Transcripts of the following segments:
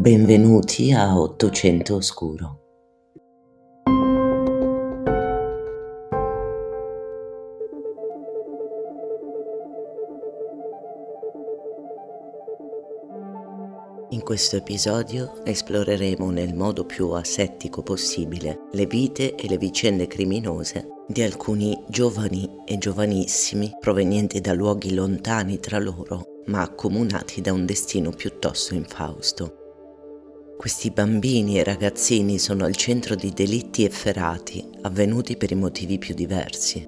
Benvenuti a Ottocento Oscuro. In questo episodio esploreremo nel modo più asettico possibile le vite e le vicende criminose di alcuni giovani e giovanissimi provenienti da luoghi lontani tra loro, ma accomunati da un destino piuttosto infausto. Questi bambini e ragazzini sono al centro di delitti efferati avvenuti per i motivi più diversi.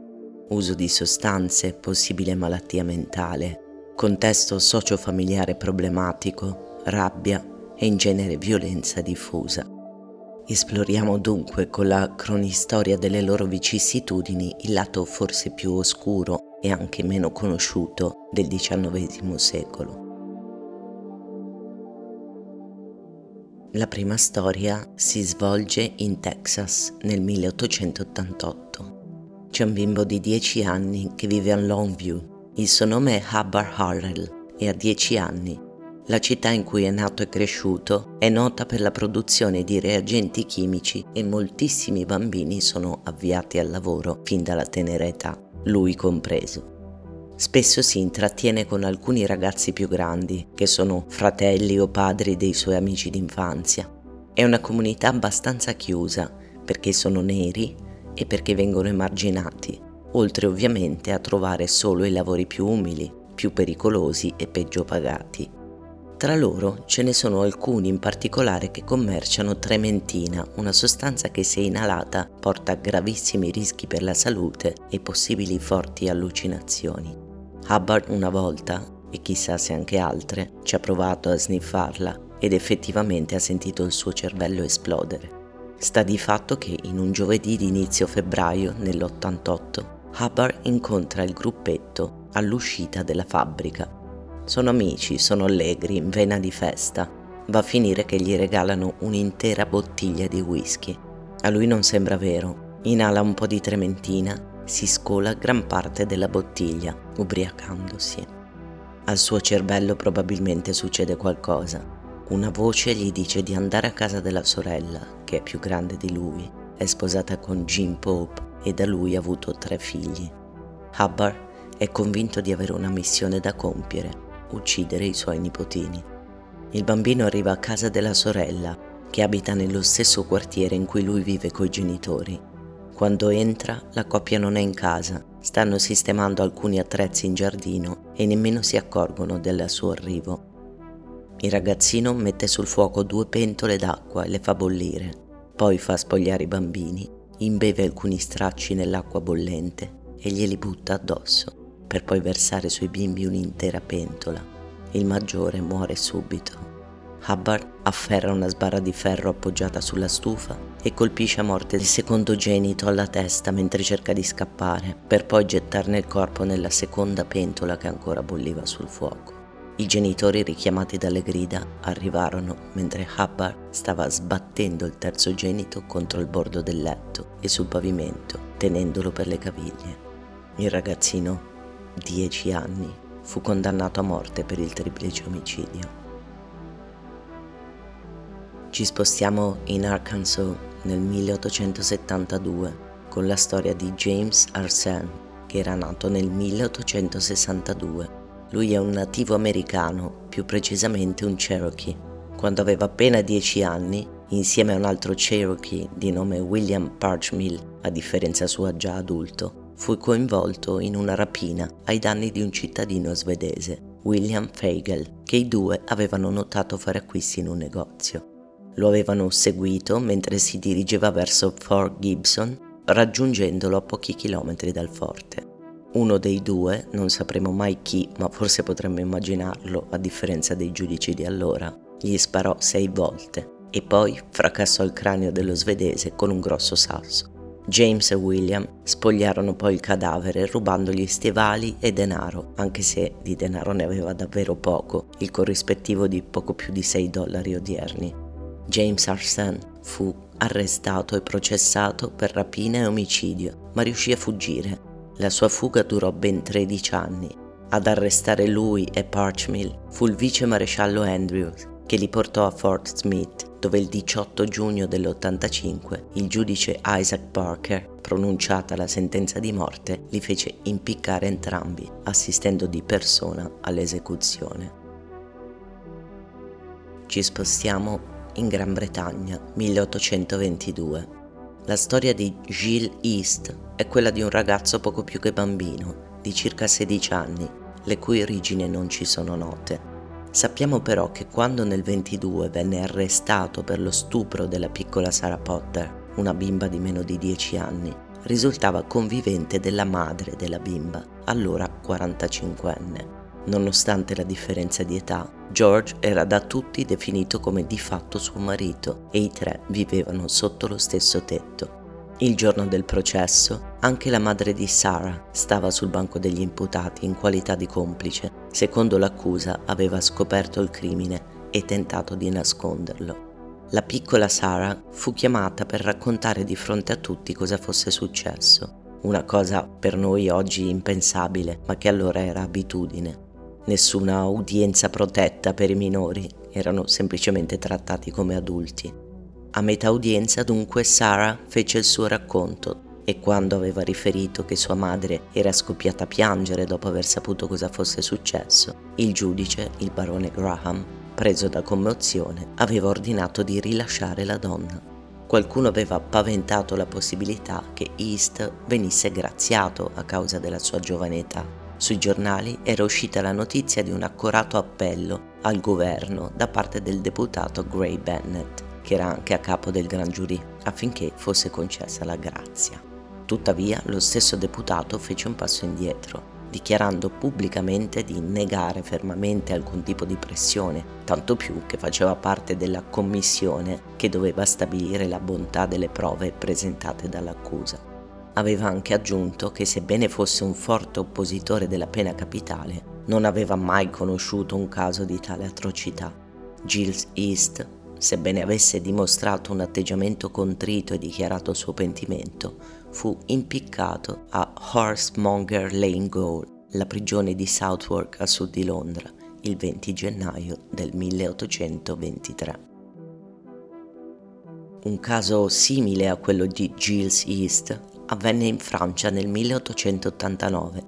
Uso di sostanze, possibile malattia mentale, contesto socio-familiare problematico, rabbia e in genere violenza diffusa. Esploriamo dunque con la cronistoria delle loro vicissitudini il lato forse più oscuro e anche meno conosciuto del XIX secolo. La prima storia si svolge in Texas nel 1888. C'è un bimbo di 10 anni che vive a Longview. Il suo nome è Hubbard Harrell e ha 10 anni. La città in cui è nato e cresciuto è nota per la produzione di reagenti chimici e moltissimi bambini sono avviati al lavoro fin dalla tenera età, lui compreso. Spesso si intrattiene con alcuni ragazzi più grandi, che sono fratelli o padri dei suoi amici d'infanzia. È una comunità abbastanza chiusa, perché sono neri e perché vengono emarginati, oltre ovviamente a trovare solo i lavori più umili, più pericolosi e peggio pagati. Tra loro ce ne sono alcuni in particolare che commerciano trementina, una sostanza che se inalata porta gravissimi rischi per la salute e possibili forti allucinazioni. Hubbard una volta, e chissà se anche altre, ci ha provato a sniffarla ed effettivamente ha sentito il suo cervello esplodere. Sta di fatto che in un giovedì di inizio febbraio nell'88 Hubbard incontra il gruppetto all'uscita della fabbrica. Sono amici, sono allegri, in vena di festa. Va a finire che gli regalano un'intera bottiglia di whisky. A lui non sembra vero. Inala un po' di trementina si scola gran parte della bottiglia, ubriacandosi. Al suo cervello probabilmente succede qualcosa. Una voce gli dice di andare a casa della sorella, che è più grande di lui, è sposata con Jim Pope e da lui ha avuto tre figli. Hubbard è convinto di avere una missione da compiere, uccidere i suoi nipotini. Il bambino arriva a casa della sorella, che abita nello stesso quartiere in cui lui vive coi genitori quando entra, la coppia non è in casa, stanno sistemando alcuni attrezzi in giardino e nemmeno si accorgono del suo arrivo. Il ragazzino mette sul fuoco due pentole d'acqua e le fa bollire, poi fa spogliare i bambini, imbeve alcuni stracci nell'acqua bollente e glieli butta addosso, per poi versare sui bimbi un'intera pentola. Il maggiore muore subito. Hubbard afferra una sbarra di ferro appoggiata sulla stufa e colpisce a morte il secondogenito alla testa mentre cerca di scappare, per poi gettarne il corpo nella seconda pentola che ancora bolliva sul fuoco. I genitori, richiamati dalle grida, arrivarono mentre Hubbard stava sbattendo il terzogenito contro il bordo del letto e sul pavimento, tenendolo per le caviglie. Il ragazzino, 10 anni, fu condannato a morte per il triplice omicidio. Ci spostiamo in Arkansas nel 1872 con la storia di James Arsene, che era nato nel 1862. Lui è un nativo americano, più precisamente un Cherokee. Quando aveva appena 10 anni, insieme a un altro Cherokee di nome William Parchmill, a differenza sua già adulto, fu coinvolto in una rapina ai danni di un cittadino svedese, William Feigel, che i due avevano notato fare acquisti in un negozio. Lo avevano seguito mentre si dirigeva verso Fort Gibson, raggiungendolo a pochi chilometri dal forte. Uno dei due, non sapremo mai chi, ma forse potremmo immaginarlo a differenza dei giudici di allora, gli sparò sei volte e poi fracassò il cranio dello svedese con un grosso sasso. James e William spogliarono poi il cadavere rubandogli stivali e denaro, anche se di denaro ne aveva davvero poco, il corrispettivo di poco più di 6 dollari odierni. James Arsene fu arrestato e processato per rapina e omicidio, ma riuscì a fuggire. La sua fuga durò ben 13 anni. Ad arrestare lui e Parchmill fu il vice maresciallo Andrews, che li portò a Fort Smith, dove il 18 giugno dell'85 il giudice Isaac Parker, pronunciata la sentenza di morte, li fece impiccare entrambi, assistendo di persona all'esecuzione. Ci spostiamo in Gran Bretagna, 1822. La storia di Gilles East è quella di un ragazzo poco più che bambino, di circa 16 anni, le cui origini non ci sono note. Sappiamo però che quando nel 22 venne arrestato per lo stupro della piccola Sarah Potter, una bimba di meno di 10 anni, risultava convivente della madre della bimba, allora 45enne. Nonostante la differenza di età, George era da tutti definito come di fatto suo marito e i tre vivevano sotto lo stesso tetto. Il giorno del processo, anche la madre di Sarah stava sul banco degli imputati in qualità di complice. Secondo l'accusa aveva scoperto il crimine e tentato di nasconderlo. La piccola Sarah fu chiamata per raccontare di fronte a tutti cosa fosse successo, una cosa per noi oggi impensabile, ma che allora era abitudine. Nessuna udienza protetta per i minori, erano semplicemente trattati come adulti. A metà udienza dunque Sarah fece il suo racconto e quando aveva riferito che sua madre era scoppiata a piangere dopo aver saputo cosa fosse successo, il giudice, il barone Graham, preso da commozione, aveva ordinato di rilasciare la donna. Qualcuno aveva paventato la possibilità che East venisse graziato a causa della sua giovane età sui giornali era uscita la notizia di un accorato appello al governo da parte del deputato Gray Bennett, che era anche a capo del gran giurì, affinché fosse concessa la grazia. Tuttavia, lo stesso deputato fece un passo indietro, dichiarando pubblicamente di negare fermamente alcun tipo di pressione, tanto più che faceva parte della commissione che doveva stabilire la bontà delle prove presentate dall'accusa. Aveva anche aggiunto che sebbene fosse un forte oppositore della pena capitale, non aveva mai conosciuto un caso di tale atrocità. Giles East, sebbene avesse dimostrato un atteggiamento contrito e dichiarato il suo pentimento, fu impiccato a Horsemonger Lane Gaol, la prigione di Southwark a sud di Londra, il 20 gennaio del 1823. Un caso simile a quello di Giles East avvenne in Francia nel 1889.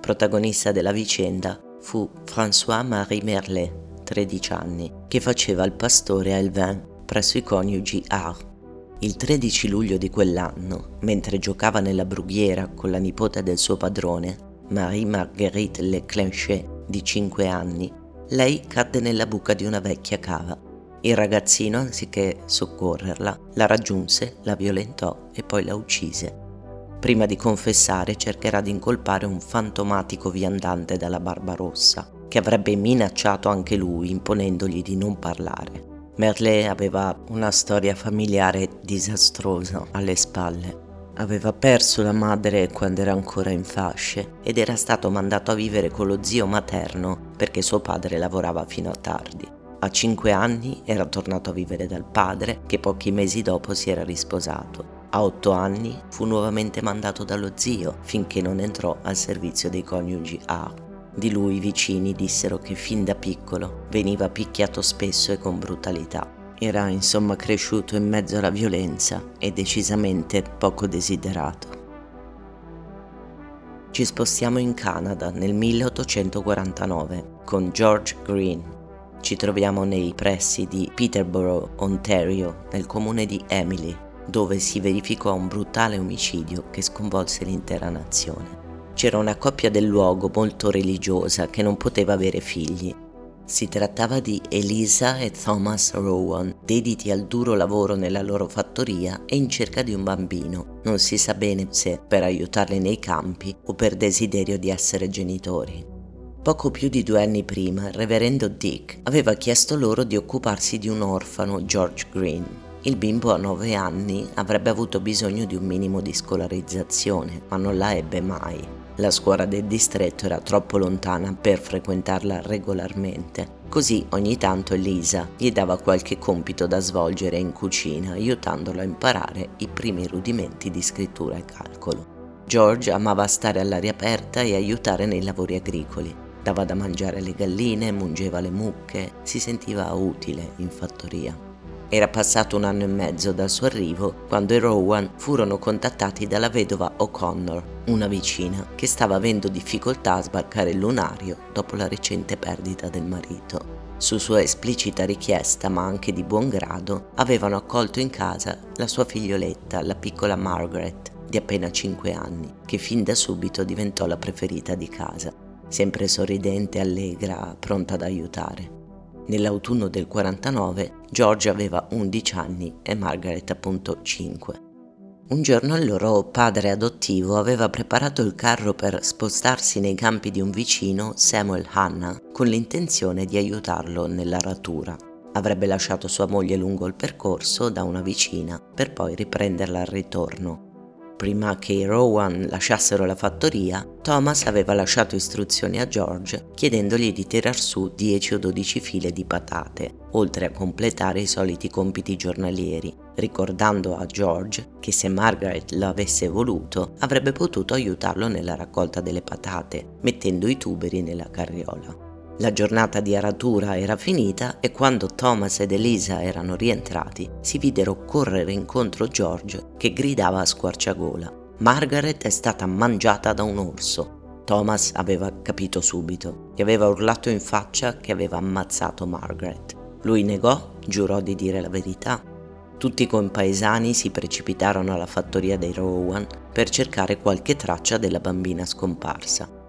Protagonista della vicenda fu François-Marie Merlet, 13 anni, che faceva il pastore a Elvin presso i coniugi Art. Il 13 luglio di quell'anno, mentre giocava nella brughiera con la nipote del suo padrone, Marie-Marguerite Leclenchet, di 5 anni, lei cadde nella buca di una vecchia cava. Il ragazzino, anziché soccorrerla, la raggiunse, la violentò e poi la uccise. Prima di confessare cercherà di incolpare un fantomatico viandante dalla barba rossa, che avrebbe minacciato anche lui imponendogli di non parlare. Merle aveva una storia familiare disastrosa alle spalle. Aveva perso la madre quando era ancora in fasce ed era stato mandato a vivere con lo zio materno perché suo padre lavorava fino a tardi. A cinque anni era tornato a vivere dal padre che pochi mesi dopo si era risposato a otto anni fu nuovamente mandato dallo zio finché non entrò al servizio dei coniugi A. Di lui i vicini dissero che fin da piccolo veniva picchiato spesso e con brutalità. Era insomma cresciuto in mezzo alla violenza e decisamente poco desiderato. Ci spostiamo in Canada nel 1849 con George Green. Ci troviamo nei pressi di Peterborough, Ontario, nel comune di Emily, dove si verificò un brutale omicidio che sconvolse l'intera nazione. C'era una coppia del luogo molto religiosa che non poteva avere figli. Si trattava di Elisa e Thomas Rowan, dediti al duro lavoro nella loro fattoria e in cerca di un bambino. Non si sa bene se per aiutarli nei campi o per desiderio di essere genitori. Poco più di due anni prima, il reverendo Dick aveva chiesto loro di occuparsi di un orfano, George Green, il bimbo a 9 anni avrebbe avuto bisogno di un minimo di scolarizzazione, ma non la ebbe mai. La scuola del distretto era troppo lontana per frequentarla regolarmente, così ogni tanto Elisa gli dava qualche compito da svolgere in cucina, aiutandolo a imparare i primi rudimenti di scrittura e calcolo. George amava stare all'aria aperta e aiutare nei lavori agricoli. Dava da mangiare alle galline, mungeva le mucche, si sentiva utile in fattoria. Era passato un anno e mezzo dal suo arrivo quando i Rowan furono contattati dalla vedova O'Connor, una vicina che stava avendo difficoltà a sbarcare il lunario dopo la recente perdita del marito. Su sua esplicita richiesta, ma anche di buon grado, avevano accolto in casa la sua figlioletta, la piccola Margaret, di appena 5 anni, che fin da subito diventò la preferita di casa, sempre sorridente, allegra, pronta ad aiutare. Nell'autunno del 49 George aveva 11 anni e Margaret appunto 5. Un giorno il loro padre adottivo aveva preparato il carro per spostarsi nei campi di un vicino, Samuel Hanna, con l'intenzione di aiutarlo nell'aratura. Avrebbe lasciato sua moglie lungo il percorso da una vicina per poi riprenderla al ritorno prima che i Rowan lasciassero la fattoria, Thomas aveva lasciato istruzioni a George chiedendogli di tirar su 10 o 12 file di patate, oltre a completare i soliti compiti giornalieri, ricordando a George che se Margaret lo avesse voluto avrebbe potuto aiutarlo nella raccolta delle patate, mettendo i tuberi nella carriola. La giornata di aratura era finita e quando Thomas ed Elisa erano rientrati, si videro correre incontro George che gridava a squarciagola. Margaret è stata mangiata da un orso. Thomas aveva capito subito. Gli aveva urlato in faccia che aveva ammazzato Margaret. Lui negò, giurò di dire la verità. Tutti i compaesani si precipitarono alla fattoria dei Rowan per cercare qualche traccia della bambina scomparsa.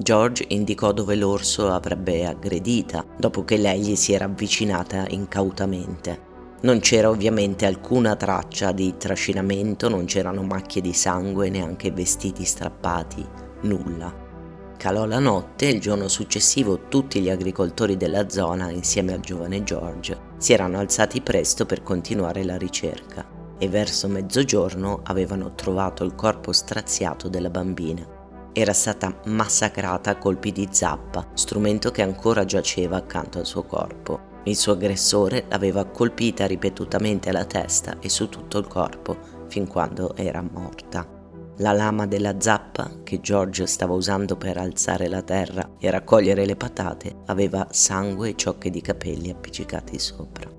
George indicò dove l'orso avrebbe aggredita, dopo che lei gli si era avvicinata incautamente. Non c'era ovviamente alcuna traccia di trascinamento, non c'erano macchie di sangue, neanche vestiti strappati, nulla. Calò la notte e il giorno successivo tutti gli agricoltori della zona, insieme al giovane George, si erano alzati presto per continuare la ricerca e verso mezzogiorno avevano trovato il corpo straziato della bambina era stata massacrata a colpi di zappa, strumento che ancora giaceva accanto al suo corpo. Il suo aggressore l'aveva colpita ripetutamente alla testa e su tutto il corpo, fin quando era morta. La lama della zappa, che George stava usando per alzare la terra e raccogliere le patate, aveva sangue e ciocche di capelli appiccicati sopra.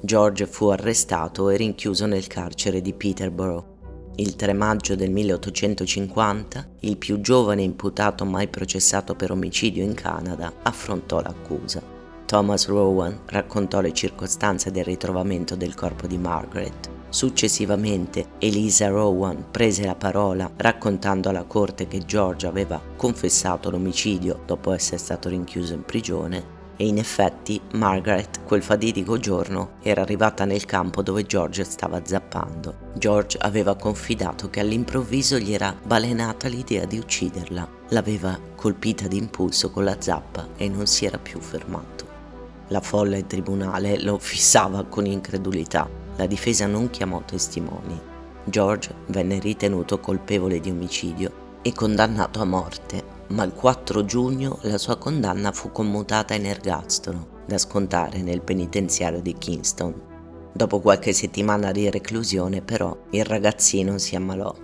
George fu arrestato e rinchiuso nel carcere di Peterborough il 3 maggio del 1850, il più giovane imputato mai processato per omicidio in Canada affrontò l'accusa. Thomas Rowan raccontò le circostanze del ritrovamento del corpo di Margaret. Successivamente Elisa Rowan prese la parola raccontando alla corte che George aveva confessato l'omicidio dopo essere stato rinchiuso in prigione e in effetti Margaret quel fatidico giorno era arrivata nel campo dove George stava zappando. George aveva confidato che all'improvviso gli era balenata l'idea di ucciderla. L'aveva colpita d'impulso con la zappa e non si era più fermato. La folla tribunale lo fissava con incredulità. La difesa non chiamò testimoni. George venne ritenuto colpevole di omicidio e condannato a morte ma il 4 giugno la sua condanna fu commutata in ergastolo, da scontare nel penitenziario di Kingston. Dopo qualche settimana di reclusione, però, il ragazzino si ammalò.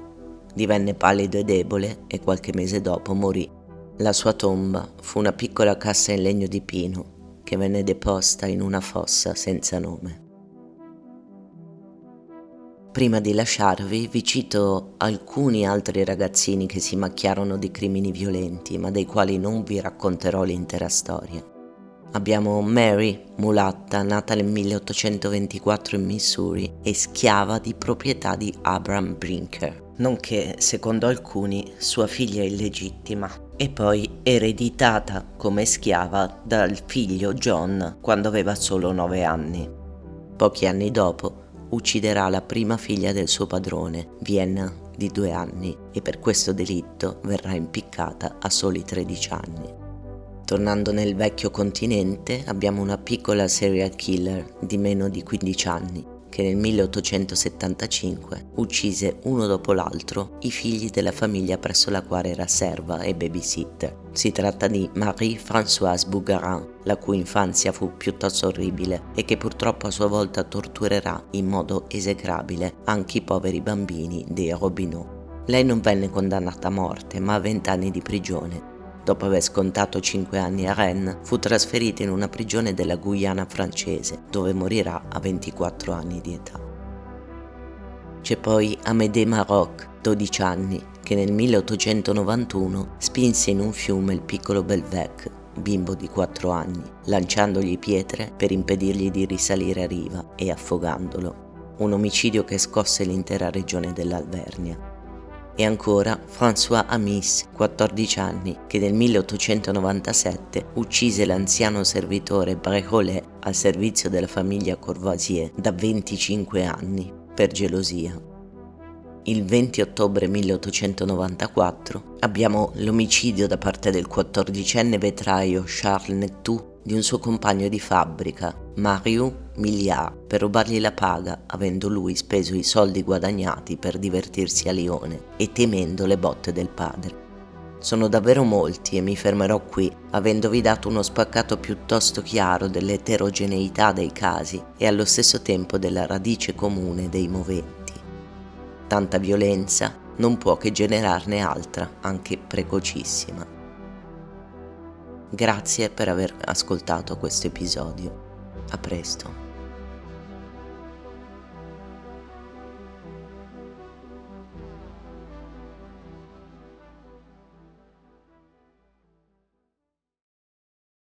Divenne pallido e debole e qualche mese dopo morì. La sua tomba fu una piccola cassa in legno di pino che venne deposta in una fossa senza nome. Prima di lasciarvi vi cito alcuni altri ragazzini che si macchiarono di crimini violenti, ma dei quali non vi racconterò l'intera storia. Abbiamo Mary, mulatta, nata nel 1824 in Missouri e schiava di proprietà di Abraham Brinker, nonché, secondo alcuni, sua figlia illegittima, e poi ereditata come schiava dal figlio John quando aveva solo nove anni. Pochi anni dopo, ucciderà la prima figlia del suo padrone, Vienna, di due anni, e per questo delitto verrà impiccata a soli 13 anni. Tornando nel vecchio continente abbiamo una piccola serial killer di meno di 15 anni che nel 1875 uccise uno dopo l'altro i figli della famiglia presso la quale era serva e babysitter. Si tratta di Marie-Françoise Bougarin, la cui infanzia fu piuttosto orribile e che purtroppo a sua volta torturerà in modo esecrabile anche i poveri bambini dei Robineau. Lei non venne condannata a morte, ma a vent'anni di prigione dopo aver scontato 5 anni a Rennes, fu trasferito in una prigione della Guyana francese, dove morirà a 24 anni di età. C'è poi Amédée Maroc, 12 anni, che nel 1891 spinse in un fiume il piccolo Belvec, bimbo di 4 anni, lanciandogli pietre per impedirgli di risalire a riva e affogandolo. Un omicidio che scosse l'intera regione dell'Alvernia. E ancora François Amis, 14 anni, che nel 1897 uccise l'anziano servitore Brécolet al servizio della famiglia Courvoisier da 25 anni per gelosia. Il 20 ottobre 1894 abbiamo l'omicidio da parte del 14enne vetraio Charles Nectou di un suo compagno di fabbrica, Mario Milliard, per rubargli la paga, avendo lui speso i soldi guadagnati per divertirsi a Lione e temendo le botte del padre. Sono davvero molti e mi fermerò qui, avendovi dato uno spaccato piuttosto chiaro dell'eterogeneità dei casi e allo stesso tempo della radice comune dei moventi. Tanta violenza non può che generarne altra, anche precocissima. Grazie per aver ascoltato questo episodio. A presto.